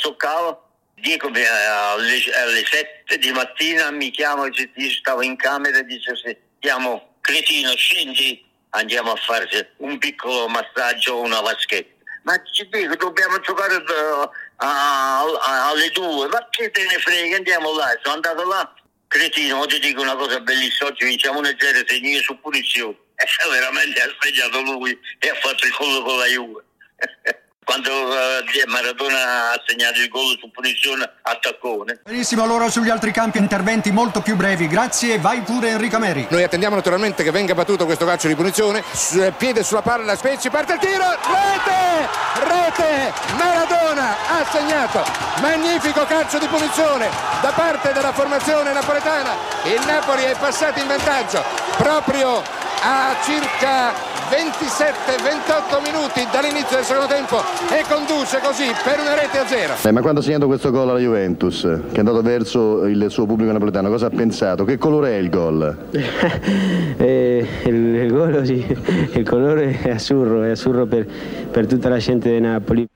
azzoccavo. Dico alle, alle 7 di mattina mi chiamo, stavo in camera e dice chiamo cretino, scendi, andiamo a farci un piccolo massaggio, una vaschetta. Ma ci dico, dobbiamo giocare uh, a, a, alle due, ma che te ne frega, andiamo là, sono andato là, cretino, ti dico una cosa bellissima, oggi vinciamo 1-0, segni su punizione. E veramente ha segnato lui e ha fatto il collo con la Juve. quando uh, Maradona ha segnato il gol su punizione attaccone. Benissimo, allora sugli altri campi interventi molto più brevi. Grazie, vai pure Enrico Meri. Noi attendiamo naturalmente che venga battuto questo calcio di punizione. S- piede sulla palla, Spezzi, parte il tiro, rete! Rete! Maradona ha segnato. Magnifico calcio di punizione da parte della formazione napoletana. Il Napoli è passato in vantaggio proprio a circa 27-28 minuti dall'inizio del secondo tempo e conduce così per una rete a zero. Eh, ma quando ha segnato questo gol alla Juventus, che è andato verso il suo pubblico napoletano, cosa ha pensato? Che colore è il gol? eh, il, il, gol, sì. il colore è azzurro, è azzurro per, per tutta la gente di Napoli.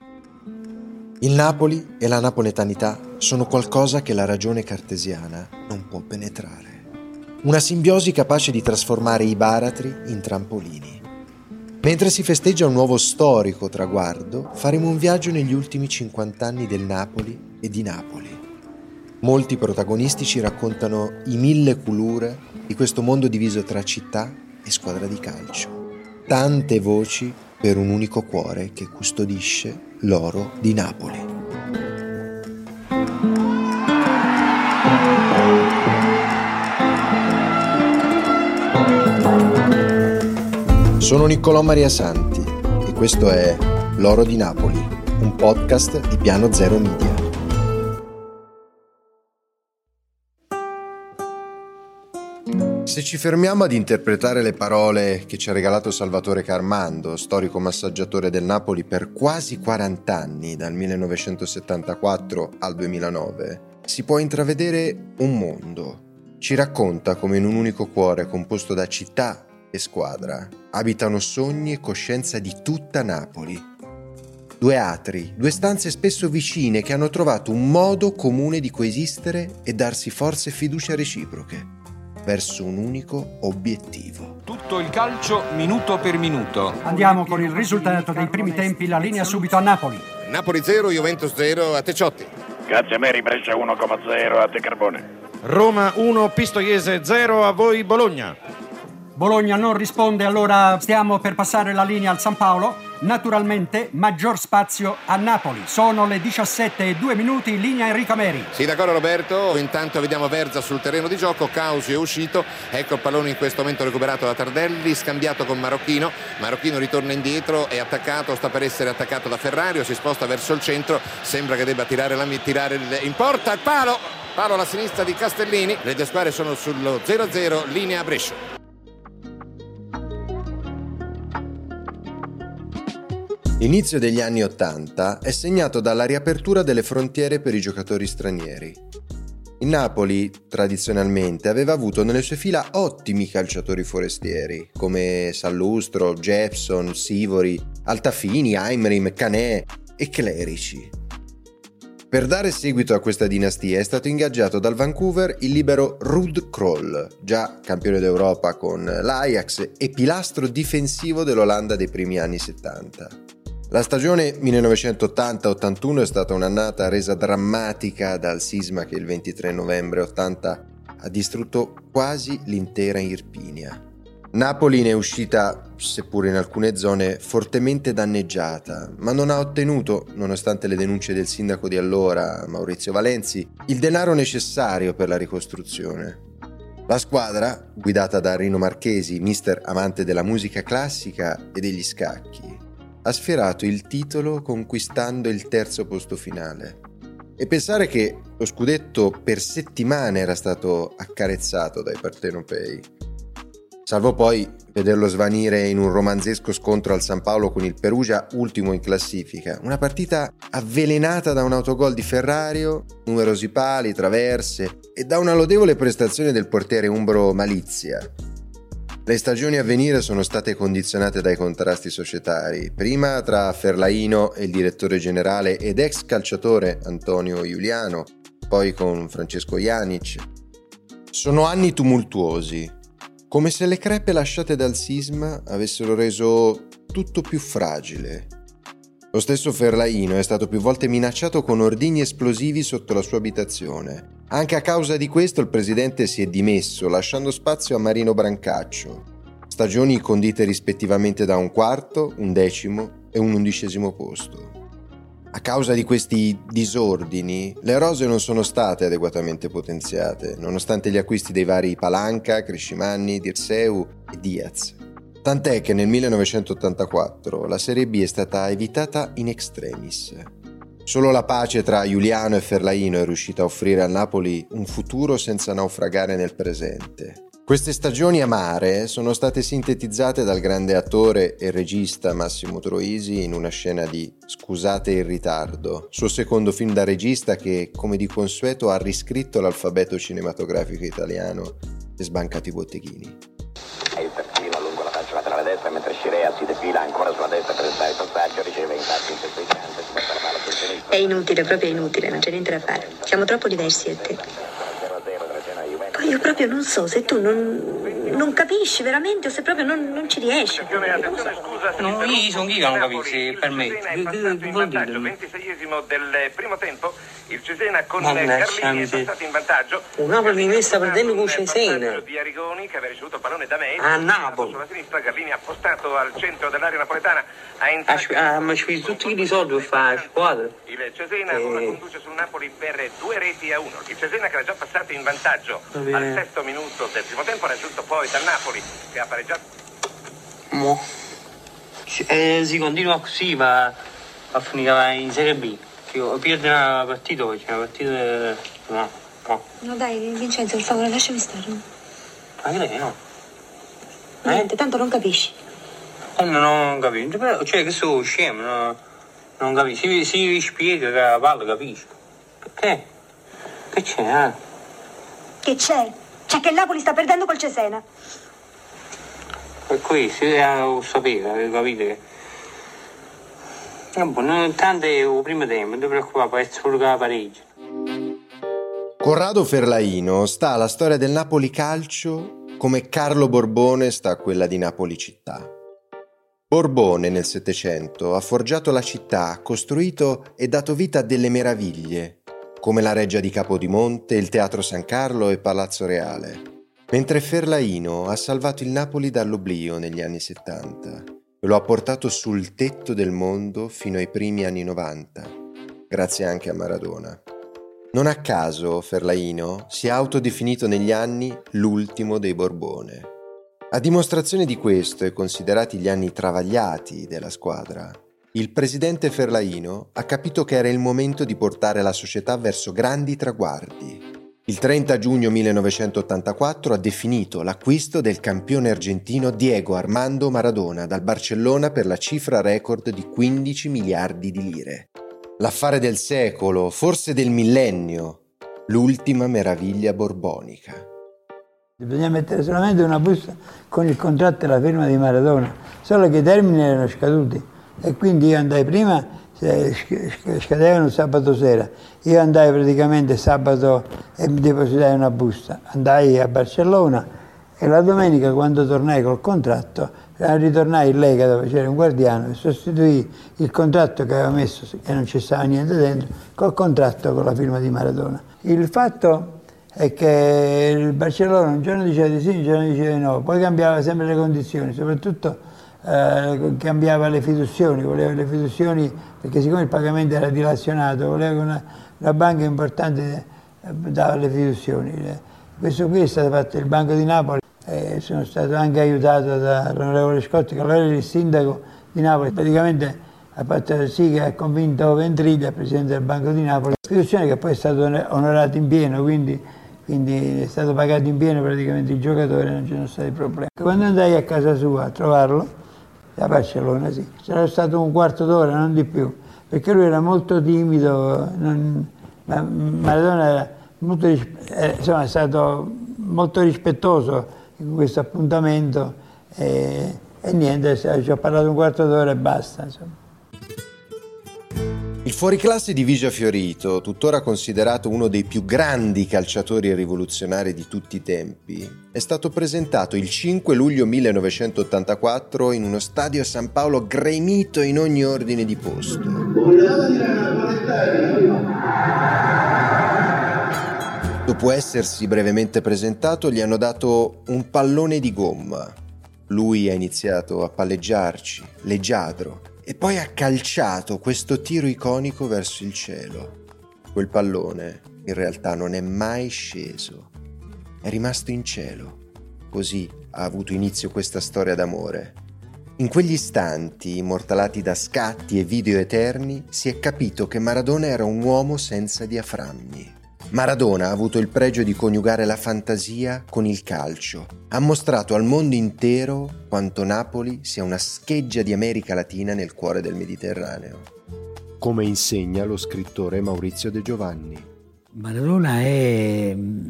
Il Napoli e la napoletanità sono qualcosa che la ragione cartesiana non può penetrare. Una simbiosi capace di trasformare i baratri in trampolini. Mentre si festeggia un nuovo storico traguardo, faremo un viaggio negli ultimi 50 anni del Napoli e di Napoli. Molti protagonisti ci raccontano i mille culure di questo mondo diviso tra città e squadra di calcio. Tante voci per un unico cuore che custodisce l'oro di Napoli. Sono Niccolò Maria Santi e questo è L'Oro di Napoli, un podcast di Piano Zero Media. Se ci fermiamo ad interpretare le parole che ci ha regalato Salvatore Carmando, storico massaggiatore del Napoli per quasi 40 anni, dal 1974 al 2009, si può intravedere un mondo. Ci racconta come in un unico cuore composto da città, e squadra abitano sogni e coscienza di tutta Napoli. Due atri, due stanze spesso vicine che hanno trovato un modo comune di coesistere e darsi forza e fiducia reciproche verso un unico obiettivo. Tutto il calcio minuto per minuto. Andiamo con il risultato dei primi tempi, la linea subito a Napoli. Napoli 0, Juventus 0 a Teciotti. Grazie a Meri, Brescia 1,0 a te Carbone. Roma 1, Pistoiese 0 a voi Bologna. Bologna non risponde, allora stiamo per passare la linea al San Paolo. Naturalmente maggior spazio a Napoli. Sono le 17 e 2 minuti, linea Enrico Meri. Sì, d'accordo Roberto. Intanto vediamo Verza sul terreno di gioco. Causi è uscito. Ecco il pallone in questo momento recuperato da Tardelli, scambiato con Marocchino. Marocchino ritorna indietro, è attaccato, sta per essere attaccato da Ferrario, si sposta verso il centro. Sembra che debba tirare, la, tirare in porta il palo. Palo alla sinistra di Castellini. Le due squadre sono sullo 0-0, linea Brescia. L'inizio degli anni Ottanta è segnato dalla riapertura delle frontiere per i giocatori stranieri. Il Napoli, tradizionalmente, aveva avuto nelle sue fila ottimi calciatori forestieri, come Sallustro, Jepson, Sivori, Altafini, Aimrim, Canè e Clerici. Per dare seguito a questa dinastia è stato ingaggiato dal Vancouver il libero Rud Kroll, già campione d'Europa con l'Ajax e pilastro difensivo dell'Olanda dei primi anni 70. La stagione 1980-81 è stata un'annata resa drammatica dal sisma che il 23 novembre 80 ha distrutto quasi l'intera Irpinia. Napoli ne è uscita, seppur in alcune zone, fortemente danneggiata, ma non ha ottenuto, nonostante le denunce del sindaco di allora, Maurizio Valenzi, il denaro necessario per la ricostruzione. La squadra, guidata da Rino Marchesi, mister amante della musica classica e degli scacchi, ha sfiorato il titolo conquistando il terzo posto finale. E pensare che lo scudetto per settimane era stato accarezzato dai partenopei. Salvo poi vederlo svanire in un romanzesco scontro al San Paolo con il Perugia ultimo in classifica. Una partita avvelenata da un autogol di Ferrario, numerosi pali, traverse e da una lodevole prestazione del portiere umbro Malizia. Le stagioni a venire sono state condizionate dai contrasti societari, prima tra Ferlaino e il direttore generale ed ex calciatore Antonio Giuliano, poi con Francesco Janic. Sono anni tumultuosi, come se le crepe lasciate dal sisma avessero reso tutto più fragile. Lo stesso Ferlaino è stato più volte minacciato con ordigni esplosivi sotto la sua abitazione, anche a causa di questo il presidente si è dimesso, lasciando spazio a Marino Brancaccio. Stagioni condite rispettivamente da un quarto, un decimo e un undicesimo posto. A causa di questi disordini, le rose non sono state adeguatamente potenziate, nonostante gli acquisti dei vari Palanca, Crescimanni, Dirseu e Diaz. Tant'è che nel 1984 la Serie B è stata evitata in extremis. Solo la pace tra Giuliano e Ferlaino è riuscita a offrire al Napoli un futuro senza naufragare nel presente. Queste stagioni amare sono state sintetizzate dal grande attore e regista Massimo Troisi in una scena di Scusate il ritardo, suo secondo film da regista che, come di consueto, ha riscritto l'alfabeto cinematografico italiano e sbancato i botteghini. E il terzino lungo la faccia laterale destra mentre Scirea si defila ancora sulla destra per entrare il passaggio, riceve infatti in festeggiante, si porta la palla sul sinistro. È inutile, proprio inutile, non c'è niente da fare. Siamo troppo diversi io e te. Poi io proprio non so se tu non, non capisci veramente o se proprio non, non ci riesci. No, io sono chi che non capisci, per me. Che, che, che vuol dire? 26esimo del primo tempo, il Cesena con Carlini è passato in vantaggio. Un Napoli mi sta perdendo con Cesena. Di Arigoni che aveva ricevuto il pallone da me. A Napoli. Sulla sinistra Carlini ha postato al centro dell'area napoletana. Ha entrato ah, ma ci tutti i soldi per fare la squadra. il Cesena Eh. ora conduce sul Napoli per due reti a uno. Il Cesena che era già passato in vantaggio al sesto minuto del primo tempo, raggiunto poi dal Napoli che ha pareggiato. Mo. Eh, si continua così, ma a finire in Serie B. Io perdo una partita, c'è una partita... eh, No, no. No dai, Vincenzo, per favore, lasciami stare. no? Ma che lei, no? Niente, tanto non capisci. Eh, non ho capito, però, cioè che sono scemo, no? non capisco. Si, si spiega che la palla capisco. Perché? Che c'è, eh? Che c'è? C'è che il Napoli sta perdendo col Cesena. Per questo io sapevo, avevo capito che... Non tanto è il primo tempo, non può essere solo che pareggio. Corrado Ferlaino sta alla storia del Napoli calcio come Carlo Borbone sta a quella di Napoli città. Borbone nel Settecento ha forgiato la città, costruito e dato vita a delle meraviglie, come la Reggia di Capodimonte, il Teatro San Carlo e Palazzo Reale, mentre Ferlaino ha salvato il Napoli dall'oblio negli anni 70 lo ha portato sul tetto del mondo fino ai primi anni 90, grazie anche a Maradona. Non a caso Ferlaino si è autodefinito negli anni l'ultimo dei Borbone. A dimostrazione di questo e considerati gli anni travagliati della squadra, il presidente Ferlaino ha capito che era il momento di portare la società verso grandi traguardi. Il 30 giugno 1984 ha definito l'acquisto del campione argentino Diego Armando Maradona dal Barcellona per la cifra record di 15 miliardi di lire. L'affare del secolo, forse del millennio, l'ultima meraviglia borbonica. Bisogna mettere solamente una busta con il contratto e la firma di Maradona, solo che i termini erano scaduti e quindi io andai prima, sc- scadevano sabato sera, io andai praticamente sabato e mi depositai una busta, andai a Barcellona e la domenica quando tornai col contratto eh, ritornai in Lega dove c'era un guardiano e sostituì il contratto che aveva messo e non ci stava niente dentro col contratto con la firma di Maradona. Il fatto è che il Barcellona un giorno diceva di sì, un giorno diceva di no, poi cambiava sempre le condizioni, soprattutto eh, cambiava le fiduzioni, voleva le fiduzioni perché siccome il pagamento era dilazionato, voleva che una, una banca importante eh, dava le fiduzioni. Questo qui è stato fatto il Banco di Napoli e sono stato anche aiutato dall'onorevole Scotti che allora era il sindaco di Napoli, praticamente ha fatto sì che ha convinto Ventriglia, presidente del Banco di Napoli, istituzione che poi è stata onorata in pieno, quindi, quindi è stato pagato in pieno praticamente il giocatore, non ci sono stati problemi. Quando andai a casa sua a trovarlo, a Barcellona sì, c'era stato un quarto d'ora, non di più, perché lui era molto timido, non, ma Maradona era molto, eh, insomma, è stato molto rispettoso con questo appuntamento e, e niente, ci ho parlato un quarto d'ora e basta. Insomma. Fuoriclasse di Vigia Fiorito, tuttora considerato uno dei più grandi calciatori rivoluzionari di tutti i tempi, è stato presentato il 5 luglio 1984 in uno stadio a San Paolo gremito in ogni ordine di posto. Dopo essersi brevemente presentato, gli hanno dato un pallone di gomma. Lui ha iniziato a palleggiarci, leggiadro, e poi ha calciato questo tiro iconico verso il cielo. Quel pallone in realtà non è mai sceso, è rimasto in cielo. Così ha avuto inizio questa storia d'amore. In quegli istanti, immortalati da scatti e video eterni, si è capito che Maradona era un uomo senza diaframmi. Maradona ha avuto il pregio di coniugare la fantasia con il calcio. Ha mostrato al mondo intero quanto Napoli sia una scheggia di America Latina nel cuore del Mediterraneo. Come insegna lo scrittore Maurizio De Giovanni. Maradona è mm,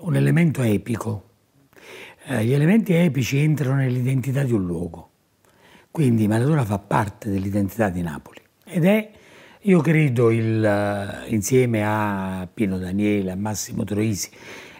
un elemento epico. Eh, gli elementi epici entrano nell'identità di un luogo. Quindi Maradona fa parte dell'identità di Napoli ed è io credo il, eh, insieme a Pino Daniele, a Massimo Troisi,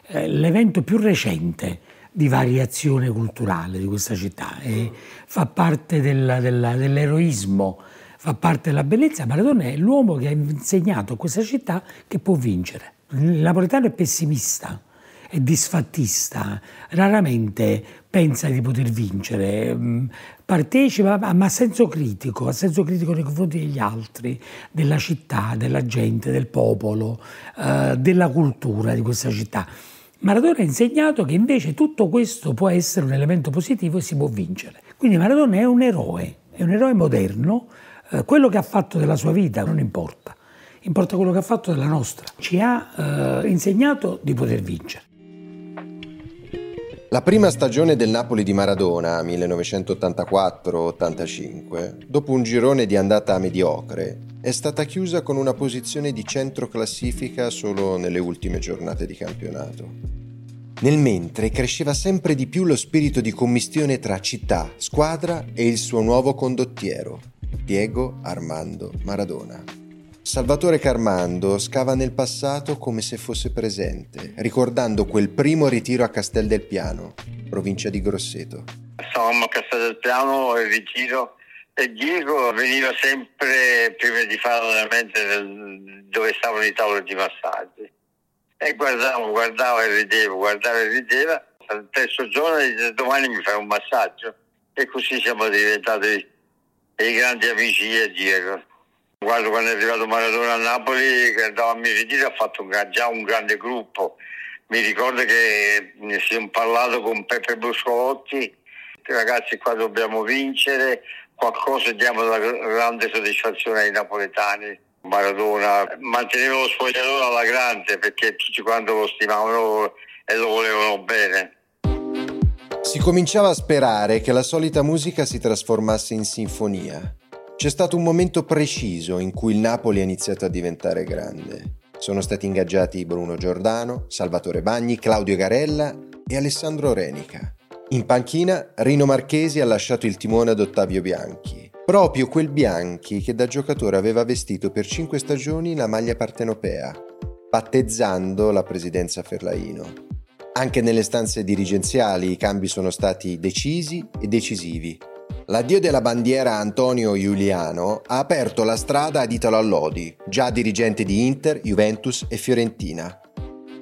eh, l'evento più recente di variazione culturale di questa città e fa parte della, della, dell'eroismo, fa parte della bellezza. Maradona è l'uomo che ha insegnato a questa città che può vincere. Il napoletano è pessimista, è disfattista, raramente pensa di poter vincere, mm, partecipa ma a senso critico, a senso critico nei confronti degli altri, della città, della gente, del popolo, eh, della cultura di questa città. Maradona ha insegnato che invece tutto questo può essere un elemento positivo e si può vincere. Quindi Maradona è un eroe, è un eroe moderno, eh, quello che ha fatto della sua vita non importa, importa quello che ha fatto della nostra. Ci ha eh, insegnato di poter vincere. La prima stagione del Napoli di Maradona, 1984-85, dopo un girone di andata mediocre, è stata chiusa con una posizione di centro classifica solo nelle ultime giornate di campionato. Nel mentre cresceva sempre di più lo spirito di commistione tra città, squadra e il suo nuovo condottiero, Diego Armando Maradona. Salvatore Carmando scava nel passato come se fosse presente, ricordando quel primo ritiro a Castel del Piano, provincia di Grosseto. Stavamo a Castel del Piano, il ritiro, e Diego veniva sempre, prima di fare l'allenamento, dove stavano i tavoli di massaggio. E guardavo, guardavo e ridevo, guardavo e rideva. Al terzo giorno dice domani mi fai un massaggio. E così siamo diventati dei grandi amici io e Diego. Guarda, quando è arrivato Maradona a Napoli, che andava a Miritino, ha fatto un, già un grande gruppo. Mi ricordo che ne siamo parlato con Peppe Buscolotti, ragazzi qua dobbiamo vincere, qualcosa diamo la grande soddisfazione ai napoletani. Maradona manteneva lo spogliatore alla grande perché tutti quanto lo stimavano e lo volevano bene. Si cominciava a sperare che la solita musica si trasformasse in sinfonia. C'è stato un momento preciso in cui il Napoli ha iniziato a diventare grande. Sono stati ingaggiati Bruno Giordano, Salvatore Bagni, Claudio Garella e Alessandro Renica. In panchina Rino Marchesi ha lasciato il timone ad Ottavio Bianchi, proprio quel Bianchi che da giocatore aveva vestito per cinque stagioni la maglia partenopea, battezzando la presidenza Ferlaino. Anche nelle stanze dirigenziali i cambi sono stati decisi e decisivi. L'addio della bandiera Antonio Giuliano ha aperto la strada ad Italo Allodi, già dirigente di Inter, Juventus e Fiorentina.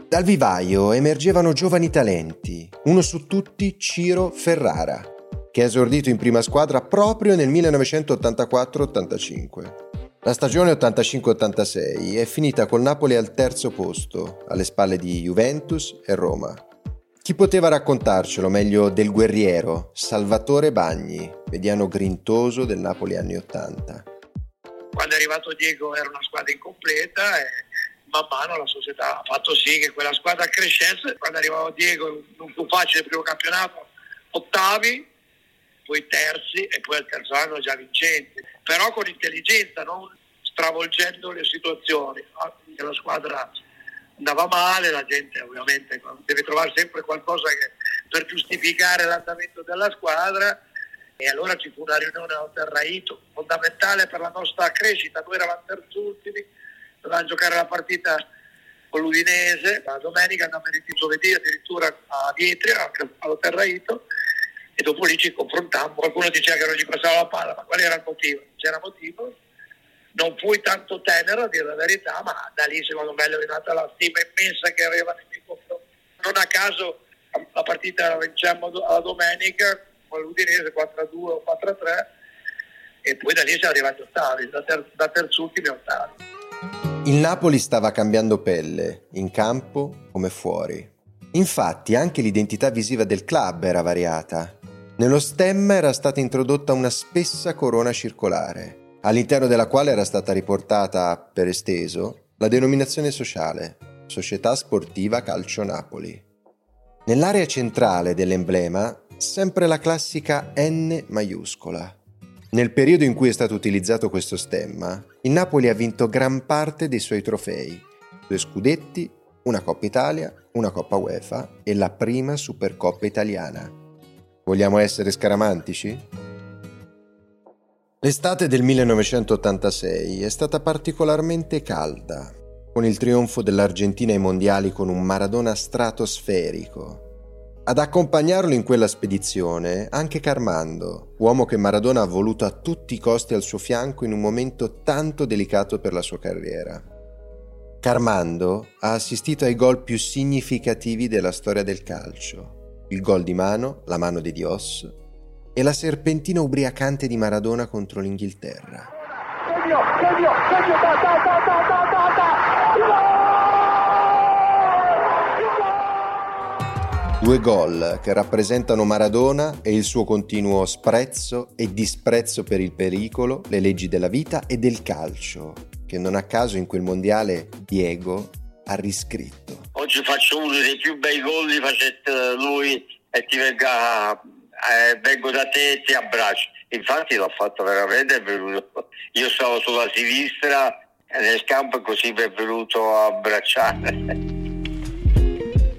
Dal vivaio emergevano giovani talenti, uno su tutti Ciro Ferrara, che ha esordito in prima squadra proprio nel 1984-85. La stagione 85-86 è finita col Napoli al terzo posto, alle spalle di Juventus e Roma. Chi poteva raccontarcelo meglio del guerriero Salvatore Bagni, mediano grintoso del Napoli anni Ottanta? Quando è arrivato Diego era una squadra incompleta e man mano la società ha fatto sì che quella squadra crescesse. Quando è arrivato Diego non fu facile il primo campionato, ottavi, poi terzi e poi al terzo anno già vincenti, però con intelligenza, non stravolgendo le situazioni. La squadra andava male, la gente ovviamente deve trovare sempre qualcosa che per giustificare l'andamento della squadra. E allora ci fu una riunione a Terraito, fondamentale per la nostra crescita, noi eravamo terzultimi, dovevamo giocare la partita con l'Udinese, la domenica andavamo in giovedì addirittura a Vietria, anche all'Oterraito, e dopo lì ci confrontammo, qualcuno diceva che non ci passava la palla, ma qual era il motivo? C'era motivo, non fui tanto tenero a dire la verità, ma da lì secondo me è nata la stima immensa che aveva nei miei confronti. Non a caso la partita la vincemmo la domenica con l'Udinese 4-2 o 4-3 e poi da lì siamo arrivati ottavi, da, ter- da terzultimi ottavi. Il Napoli stava cambiando pelle, in campo come fuori. Infatti anche l'identità visiva del club era variata. Nello stemma era stata introdotta una spessa corona circolare, all'interno della quale era stata riportata, per esteso, la denominazione sociale, Società Sportiva Calcio Napoli. Nell'area centrale dell'emblema, sempre la classica N maiuscola, nel periodo in cui è stato utilizzato questo stemma, il Napoli ha vinto gran parte dei suoi trofei, due scudetti, una Coppa Italia, una Coppa UEFA e la prima Supercoppa italiana. Vogliamo essere scaramantici? L'estate del 1986 è stata particolarmente calda, con il trionfo dell'Argentina ai mondiali con un Maradona stratosferico, ad accompagnarlo in quella spedizione anche Carmando, uomo che Maradona ha voluto a tutti i costi al suo fianco in un momento tanto delicato per la sua carriera. Carmando ha assistito ai gol più significativi della storia del calcio, il gol di mano, la mano di Dios, e la serpentina ubriacante di Maradona contro l'Inghilterra. Segno, segno, segno, Due gol che rappresentano Maradona e il suo continuo sprezzo e disprezzo per il pericolo, le leggi della vita e del calcio, che non a caso in quel mondiale Diego ha riscritto. Oggi faccio uno dei più bei gol di facette lui e ti venga, eh, vengo da te e ti abbraccio. Infatti l'ho fatto veramente, è venuto. Io stavo sulla sinistra nel campo e così mi è venuto a abbracciare.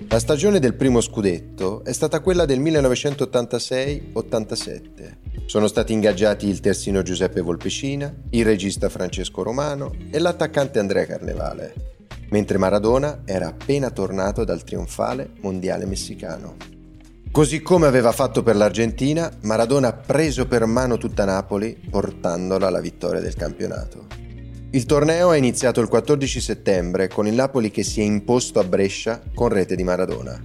La stagione del primo scudetto è stata quella del 1986-87. Sono stati ingaggiati il terzino Giuseppe Volpecina, il regista Francesco Romano e l'attaccante Andrea Carnevale, mentre Maradona era appena tornato dal trionfale mondiale messicano. Così come aveva fatto per l'Argentina, Maradona ha preso per mano tutta Napoli portandola alla vittoria del campionato. Il torneo è iniziato il 14 settembre con il Napoli che si è imposto a Brescia con rete di Maradona.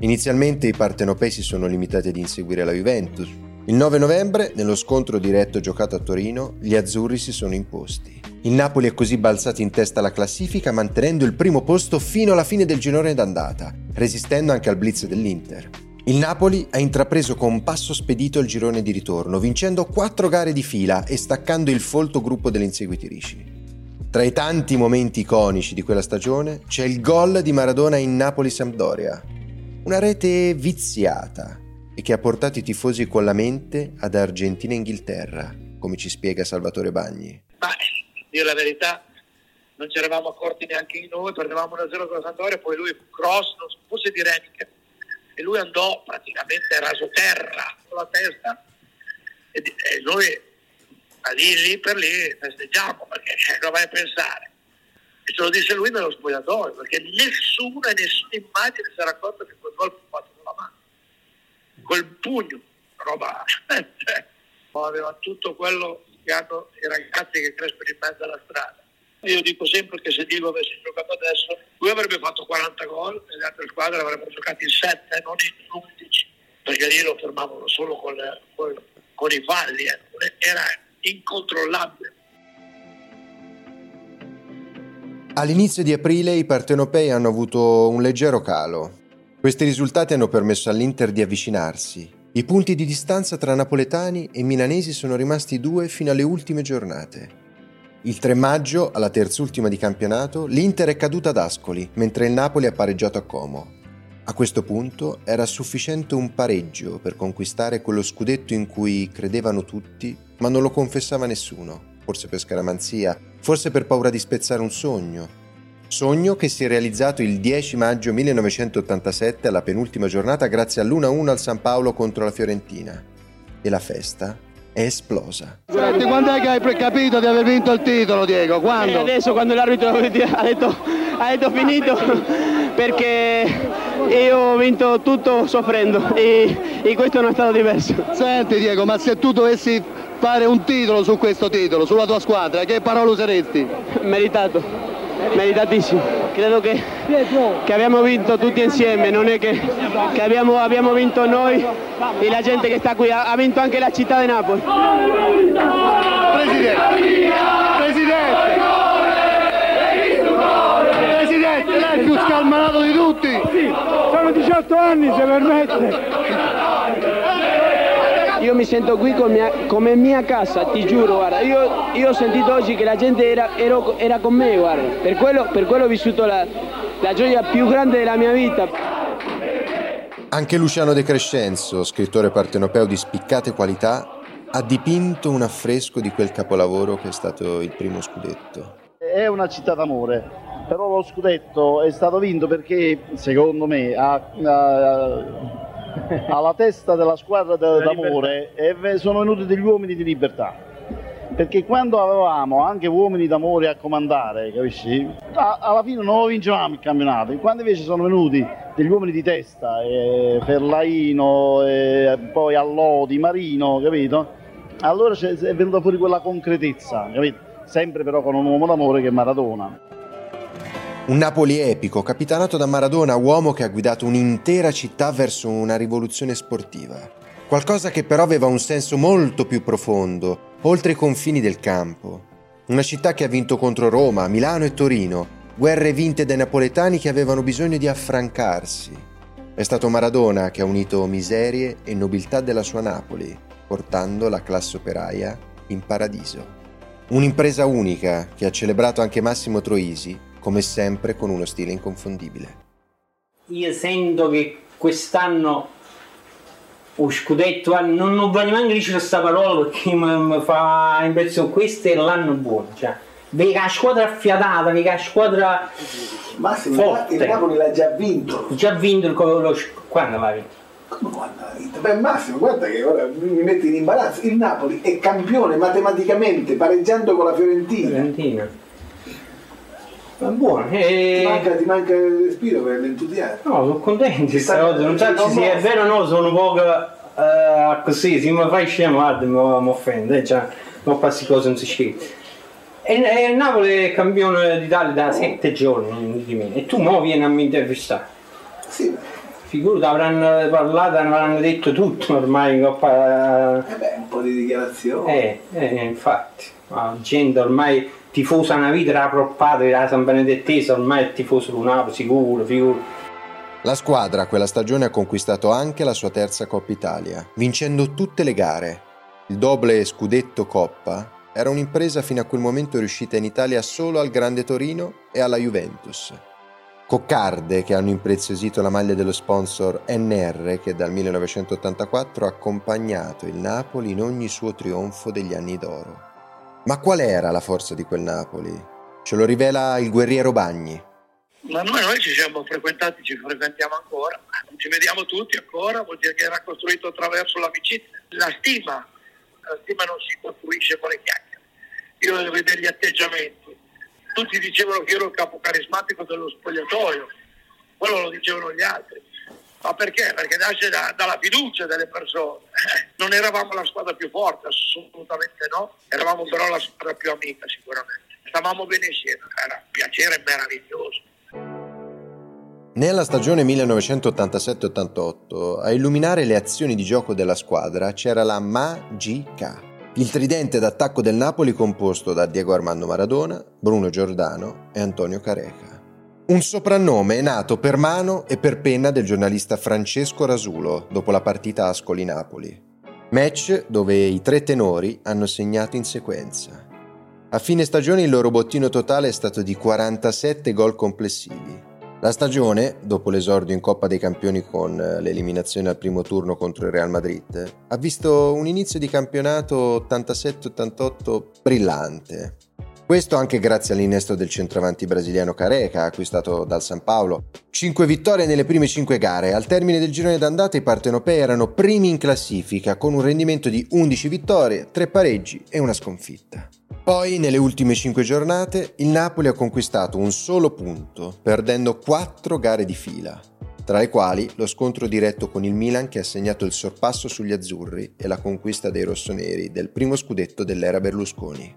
Inizialmente i partenopei si sono limitati ad inseguire la Juventus. Il 9 novembre, nello scontro diretto giocato a Torino, gli azzurri si sono imposti. Il Napoli è così balzato in testa alla classifica mantenendo il primo posto fino alla fine del girone d'andata, resistendo anche al blitz dell'Inter. Il Napoli ha intrapreso con passo spedito il girone di ritorno, vincendo quattro gare di fila e staccando il folto gruppo dell'inseguiti Risci. Tra i tanti momenti iconici di quella stagione c'è il gol di Maradona in Napoli-Sampdoria. Una rete viziata e che ha portato i tifosi con la mente ad Argentina e Inghilterra, come ci spiega Salvatore Bagni. Ma, dire la verità, non ci eravamo accorti neanche noi, perdevamo 1-0 con la Sampdoria, poi lui cross, non fosse di Renica, e lui andò praticamente raso terra con la testa e, e noi lì, lì per lì festeggiamo perché eh, cosa vai a pensare? E ce lo disse lui nello spogliatoio perché nessuno e nessuna immagine si era accorto che quel gol fu fatto con la mano, col pugno, roba. Cioè, aveva tutto quello che hanno i ragazzi che crescono in mezzo alla strada. Io dico sempre che se Diego avesse giocato adesso, lui avrebbe fatto 40 gol e le altre squadre avrebbero giocato in 7, non in 11, perché lì lo fermavano solo con, con, con i falli. Eh. Era incontrollabile. All'inizio di aprile i partenopei hanno avuto un leggero calo. Questi risultati hanno permesso all'Inter di avvicinarsi. I punti di distanza tra napoletani e milanesi sono rimasti due fino alle ultime giornate. Il 3 maggio, alla terzultima di campionato, l'Inter è caduta ad Ascoli, mentre il Napoli ha pareggiato a Como. A questo punto era sufficiente un pareggio per conquistare quello scudetto in cui credevano tutti, ma non lo confessava nessuno, forse per scaramanzia, forse per paura di spezzare un sogno, Sogno che si è realizzato il 10 maggio 1987 alla penultima giornata grazie all'1-1 al San Paolo contro la Fiorentina. E la festa è esplosa. Senti, quando è che hai capito di aver vinto il titolo, Diego? Quando? E adesso quando l'arbitro ha detto, ha detto finito, perché io ho vinto tutto soffrendo e, e questo non è stato diverso. Senti Diego, ma se tu dovessi fare un titolo su questo titolo, sulla tua squadra, che parola useresti? Meritato meritatissimo. Credo che, che, abbiamo vinto tutti insieme, non è che, che abbiamo, abbiamo, vinto noi e la gente che sta qui, ha, ha vinto anche la città di Napoli. Presidente, Presidente, Presidente, lei è il più scalmanato di tutti. Sono 18 anni se permette. Io mi sento qui mia, come mia casa, ti giuro, guarda. Io, io, ho sentito oggi che la gente era, ero, era con me, guarda. Per quello, per quello ho vissuto la, la gioia più grande della mia vita. Anche Luciano De Crescenzo, scrittore partenopeo di spiccate qualità, ha dipinto un affresco di quel capolavoro che è stato il primo scudetto. È una città d'amore, però lo scudetto è stato vinto perché, secondo me, ha, ha alla testa della squadra d'amore e sono venuti degli uomini di libertà. Perché quando avevamo anche uomini d'amore a comandare, capisci? alla fine non lo vincevamo il campionato. Quando invece sono venuti degli uomini di testa, eh, Ferlaino, eh, poi Allodi, Marino, capito? Allora è venuta fuori quella concretezza, capito? Sempre però con un uomo d'amore che è Maradona. Un Napoli epico, capitanato da Maradona, uomo che ha guidato un'intera città verso una rivoluzione sportiva. Qualcosa che però aveva un senso molto più profondo, oltre i confini del campo. Una città che ha vinto contro Roma, Milano e Torino, guerre vinte dai napoletani che avevano bisogno di affrancarsi. È stato Maradona che ha unito miserie e nobiltà della sua Napoli, portando la classe operaia in paradiso. Un'impresa unica che ha celebrato anche Massimo Troisi come sempre con uno stile inconfondibile. Io sento che quest'anno o scudetto non, non voglio neanche dire questa parola perché mi, fa impressione questo è l'anno buono cioè, vedi che la squadra affiatata che la squadra Massimo forte. il Napoli l'ha già vinto già vinto il lo, quando l'ha vinto? come quando l'ha vinto? beh Massimo guarda che ora mi metti in imbarazzo il Napoli è campione matematicamente pareggiando con la Fiorentina Fiorentina ma buono. E... Ti, manca, ti manca il respiro per l'entusiasmo. No, sono contento sta cosa. Non so se è vero o no, sono un po' uh, così, se mi fai scemo, guarda, mi offende, cioè, non passi cose non si scrive. E, e il Napoli è campione d'Italia da sette giorni di me. E tu mo vieni a mi intervistare. Sì. Figurati, avranno parlato, avranno detto tutto ormai. Coppa... Eh beh, un po' di dichiarazioni. Eh, eh infatti, la gente ormai tifosa una vita era proppata da San Benedettese, ormai è tifoso di Napoli, sicuro, figuro. La squadra quella stagione ha conquistato anche la sua terza Coppa Italia, vincendo tutte le gare. Il doble scudetto Coppa era un'impresa fino a quel momento riuscita in Italia solo al Grande Torino e alla Juventus. Coccarde che hanno impreziosito la maglia dello sponsor NR che dal 1984 ha accompagnato il Napoli in ogni suo trionfo degli anni d'oro. Ma qual era la forza di quel Napoli? Ce lo rivela il guerriero Bagni. Ma noi, noi ci siamo frequentati, ci frequentiamo ancora, ci vediamo tutti ancora, vuol dire che era costruito attraverso l'amicizia. La stima, la stima non si costruisce con le chiacchiere. Io devo vedere gli atteggiamenti. Tutti dicevano che ero il capo carismatico dello spogliatoio, quello lo dicevano gli altri ma perché? Perché nasce da, dalla fiducia delle persone. Non eravamo la squadra più forte, assolutamente no, eravamo però la squadra più amica sicuramente. Stavamo bene insieme, era un piacere meraviglioso. Nella stagione 1987-88 a illuminare le azioni di gioco della squadra c'era la Magica, il tridente d'attacco del Napoli composto da Diego Armando Maradona, Bruno Giordano e Antonio Careca. Un soprannome nato per mano e per penna del giornalista Francesco Rasulo dopo la partita Ascoli-Napoli. Match dove i tre tenori hanno segnato in sequenza. A fine stagione il loro bottino totale è stato di 47 gol complessivi. La stagione, dopo l'esordio in Coppa dei Campioni con l'eliminazione al primo turno contro il Real Madrid, ha visto un inizio di campionato 87-88 brillante. Questo anche grazie all'innesto del centravanti brasiliano Careca, acquistato dal San Paolo. Cinque vittorie nelle prime cinque gare. Al termine del girone d'andata i partenopei erano primi in classifica, con un rendimento di 11 vittorie, 3 pareggi e una sconfitta. Poi, nelle ultime cinque giornate, il Napoli ha conquistato un solo punto, perdendo quattro gare di fila, tra le quali lo scontro diretto con il Milan che ha segnato il sorpasso sugli azzurri e la conquista dei rossoneri del primo scudetto dell'era Berlusconi.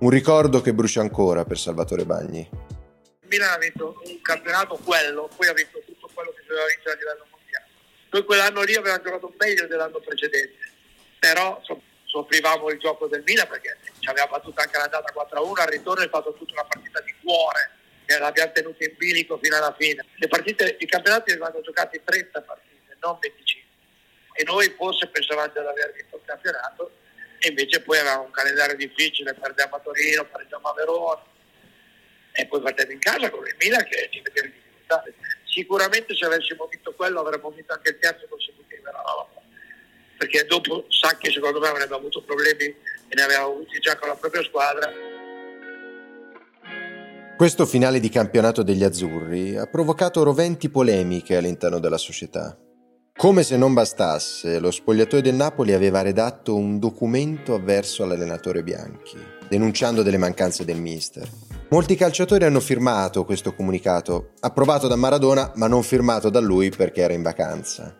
Un ricordo che brucia ancora per Salvatore Bagni. Il Milan ha vinto un campionato quello, poi ha vinto tutto quello che doveva vincere a livello mondiale. Noi quell'anno lì avevamo giocato meglio dell'anno precedente, però soffrivamo il gioco del Milan perché ci aveva battuto anche l'andata 4-1, al ritorno è fatto tutta una partita di cuore che l'abbiamo tenuto in bilico fino alla fine. Le partite, i campionati vanno giocati 30 partite, non 25. E noi forse pensavamo di aver vinto il campionato e invece poi avevamo un calendario difficile, perdiamo a Torino, perdiamo a Verona e poi partiamo in casa con il Milan che ci in difficoltà. Sicuramente se avessimo vinto quello avremmo vinto anche il terzo consecutivo, no? Perché dopo Sacchi secondo me avrebbe avuto problemi e ne aveva avuti già con la propria squadra. Questo finale di campionato degli azzurri ha provocato roventi polemiche all'interno della società. Come se non bastasse, lo spogliatoio del Napoli aveva redatto un documento avverso all'allenatore Bianchi, denunciando delle mancanze del mister. Molti calciatori hanno firmato questo comunicato, approvato da Maradona ma non firmato da lui perché era in vacanza.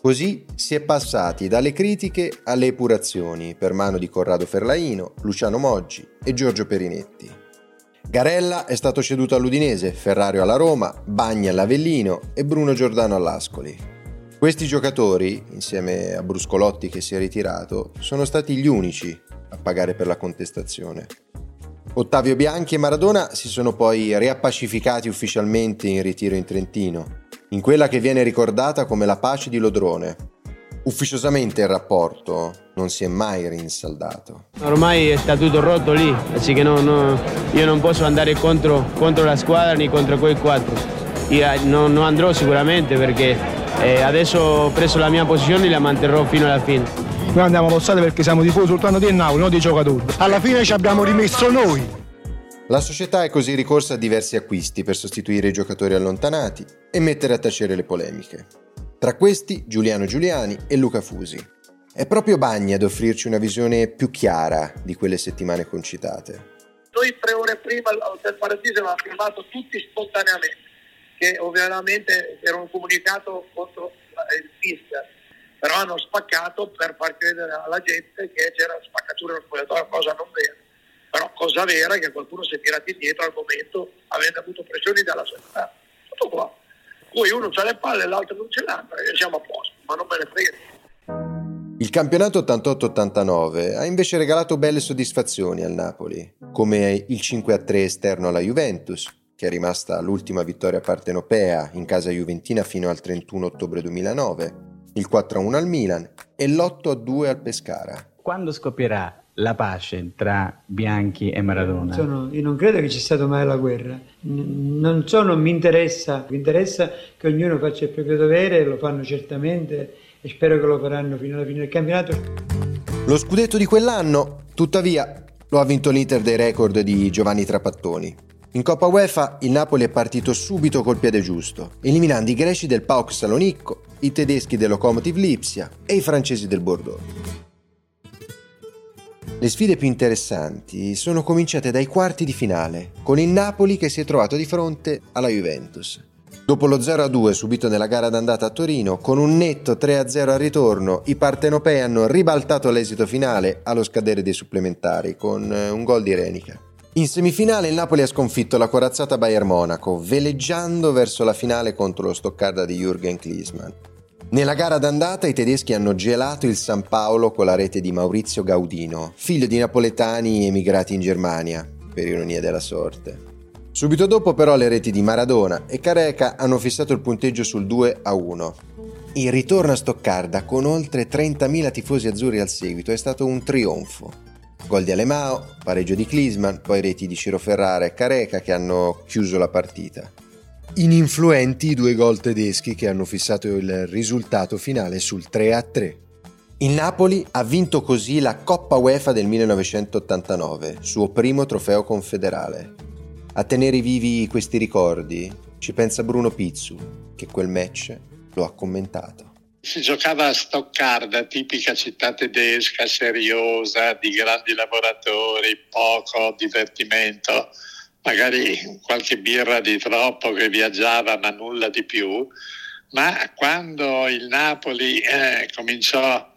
Così si è passati dalle critiche alle epurazioni per mano di Corrado Ferlaino, Luciano Moggi e Giorgio Perinetti. Garella è stato ceduto all'Udinese, Ferrario alla Roma, Bagni all'Avellino e Bruno Giordano all'Ascoli. Questi giocatori, insieme a Bruscolotti che si è ritirato, sono stati gli unici a pagare per la contestazione. Ottavio Bianchi e Maradona si sono poi riappacificati ufficialmente in ritiro in Trentino, in quella che viene ricordata come la pace di Lodrone. Ufficiosamente il rapporto non si è mai rinsaldato. Ormai è tutto rotto lì, così che no, no, io non posso andare contro, contro, la squadra né contro quei quattro. Io non, non andrò sicuramente perché eh, adesso ho preso la mia posizione e la manterrò fino alla fine. Noi andiamo allo perché siamo tifosi soltanto di Napoli, non di giocatori. Alla fine ci abbiamo rimesso noi. La società è così ricorsa a diversi acquisti per sostituire i giocatori allontanati e mettere a tacere le polemiche. Tra questi Giuliano Giuliani e Luca Fusi. È proprio Bagni ad offrirci una visione più chiara di quelle settimane concitate. Noi tre ore prima all'Hotel Paradiso avevamo firmato tutti spontaneamente, che ovviamente era un comunicato contro il mister, però hanno spaccato per far credere alla gente che c'era spaccatura nel spogliatoio, cosa non vera però cosa vera è che qualcuno si è tirato indietro al momento avendo avuto pressioni dalla società. Tutto qua. Poi uno ha le palle e l'altro non ce l'ha, e siamo a posto, ma non me ne frega niente. Il campionato 88-89 ha invece regalato belle soddisfazioni al Napoli, come il 5-3 esterno alla Juventus, che è rimasta l'ultima vittoria partenopea in casa juventina fino al 31 ottobre 2009, il 4-1 al Milan e l'8-2 al Pescara. Quando scoppierà la pace tra Bianchi e Maradona? Sono, io non credo che ci sia stata mai la guerra, non so, non mi interessa, mi interessa che ognuno faccia il proprio dovere, lo fanno certamente e spero che lo faranno fino alla fine del campionato. Lo scudetto di quell'anno, tuttavia, lo ha vinto l'Inter dei record di Giovanni Trapattoni. In Coppa UEFA il Napoli è partito subito col piede giusto, eliminando i greci del PAOK Salonicco, i tedeschi del Lokomotiv Lipsia e i francesi del Bordeaux. Le sfide più interessanti sono cominciate dai quarti di finale, con il Napoli che si è trovato di fronte alla Juventus. Dopo lo 0-2 subito nella gara d'andata a Torino, con un netto 3-0 al ritorno, i partenopei hanno ribaltato l'esito finale allo scadere dei supplementari con eh, un gol di Renica. In semifinale il Napoli ha sconfitto la corazzata Bayern Monaco, veleggiando verso la finale contro lo Stoccarda di Jürgen Klinsmann. Nella gara d'andata i tedeschi hanno gelato il San Paolo con la rete di Maurizio Gaudino, figlio di napoletani emigrati in Germania, per ironia della sorte. Subito dopo però le reti di Maradona e Careca hanno fissato il punteggio sul 2 a 1. Il ritorno a Stoccarda con oltre 30.000 tifosi azzurri al seguito è stato un trionfo. Gol di Alemao, pareggio di Klisman, poi reti di Ciro Ferrara e Careca che hanno chiuso la partita ininfluenti i due gol tedeschi che hanno fissato il risultato finale sul 3-3. Il Napoli ha vinto così la Coppa UEFA del 1989, suo primo trofeo confederale. A tenere vivi questi ricordi ci pensa Bruno Pizzu, che quel match lo ha commentato. Si giocava a Stoccarda, tipica città tedesca, seriosa, di grandi lavoratori, poco divertimento, magari qualche birra di troppo che viaggiava, ma nulla di più. Ma quando il Napoli eh, cominciò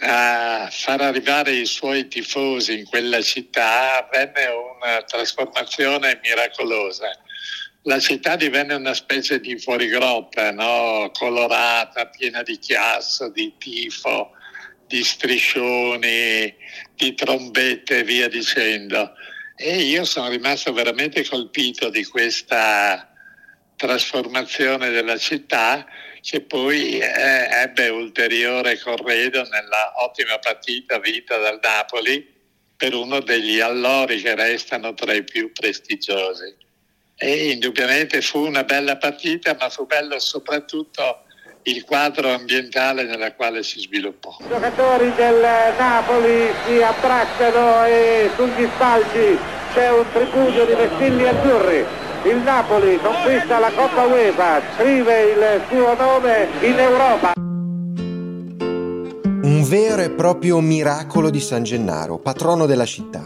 a far arrivare i suoi tifosi in quella città avvenne una trasformazione miracolosa. La città divenne una specie di fuorigroppa, no? colorata, piena di chiasso, di tifo, di striscioni, di trombette e via dicendo. E io sono rimasto veramente colpito di questa trasformazione della città che poi eh, ebbe ulteriore corredo nella ottima partita vinta dal Napoli per uno degli allori che restano tra i più prestigiosi. E indubbiamente fu una bella partita, ma fu bello soprattutto il quadro ambientale nella quale si sviluppò. I giocatori del Napoli si abbracciano e sugli spalti c'è un tripudio di vestilli azzurri il Napoli conquista la Coppa UEFA, scrive il suo nome in Europa. Un vero e proprio miracolo di San Gennaro, patrono della città.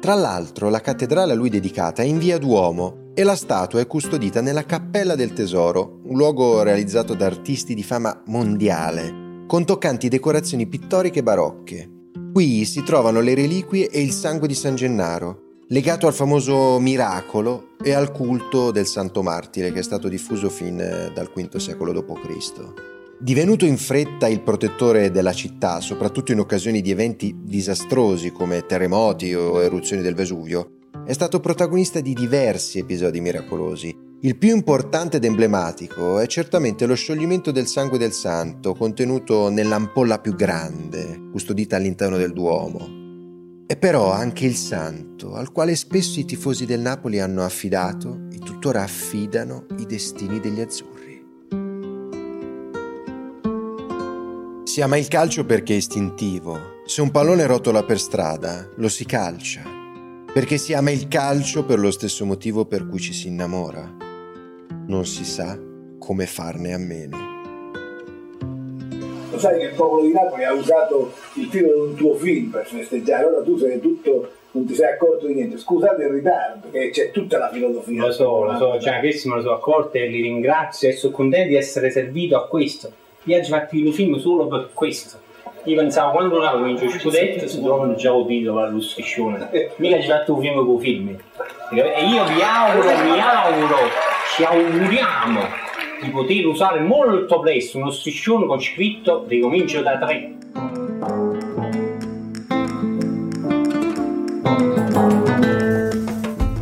Tra l'altro, la cattedrale a lui dedicata è in via Duomo e la statua è custodita nella Cappella del Tesoro, un luogo realizzato da artisti di fama mondiale, con toccanti decorazioni pittoriche barocche. Qui si trovano le reliquie e il sangue di San Gennaro, legato al famoso miracolo e al culto del santo martire che è stato diffuso fin eh, dal V secolo d.C. Divenuto in fretta il protettore della città, soprattutto in occasioni di eventi disastrosi come terremoti o eruzioni del Vesuvio, è stato protagonista di diversi episodi miracolosi. Il più importante ed emblematico è certamente lo scioglimento del sangue del santo contenuto nell'ampolla più grande, custodita all'interno del Duomo, è però anche il santo al quale spesso i tifosi del Napoli hanno affidato e tuttora affidano i destini degli azzurri. Si ama il calcio perché è istintivo. Se un pallone rotola per strada, lo si calcia. Perché si ama il calcio per lo stesso motivo per cui ci si innamora. Non si sa come farne a meno lo sai che il popolo di Napoli ha usato il titolo di un tuo film per festeggiare, ora tu sei tutto non ti sei accorto di niente. Scusate il ritardo, perché c'è tutta la filosofia. Lo so, lo so, cioè, questi me lo sono accorto e li ringrazio e sono contento di essere servito a questo. Io ho fatto il film solo per questo. Io pensavo quando una comincia il scudetto si trovano già un titolo alla striscione. Mica ci fatto un film con film. E io vi auguro, mi auguro, ci auguriamo di poter usare molto presto uno striscione con scritto ricomincio da 3.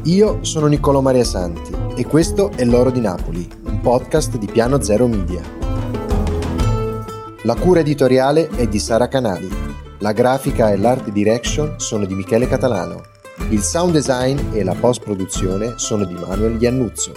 Io sono Niccolò Maria Santi e questo è L'Oro di Napoli, un podcast di Piano Zero Media. La cura editoriale è di Sara Canali, la grafica e l'art direction sono di Michele Catalano, il sound design e la post produzione sono di Manuel Iannuzzo.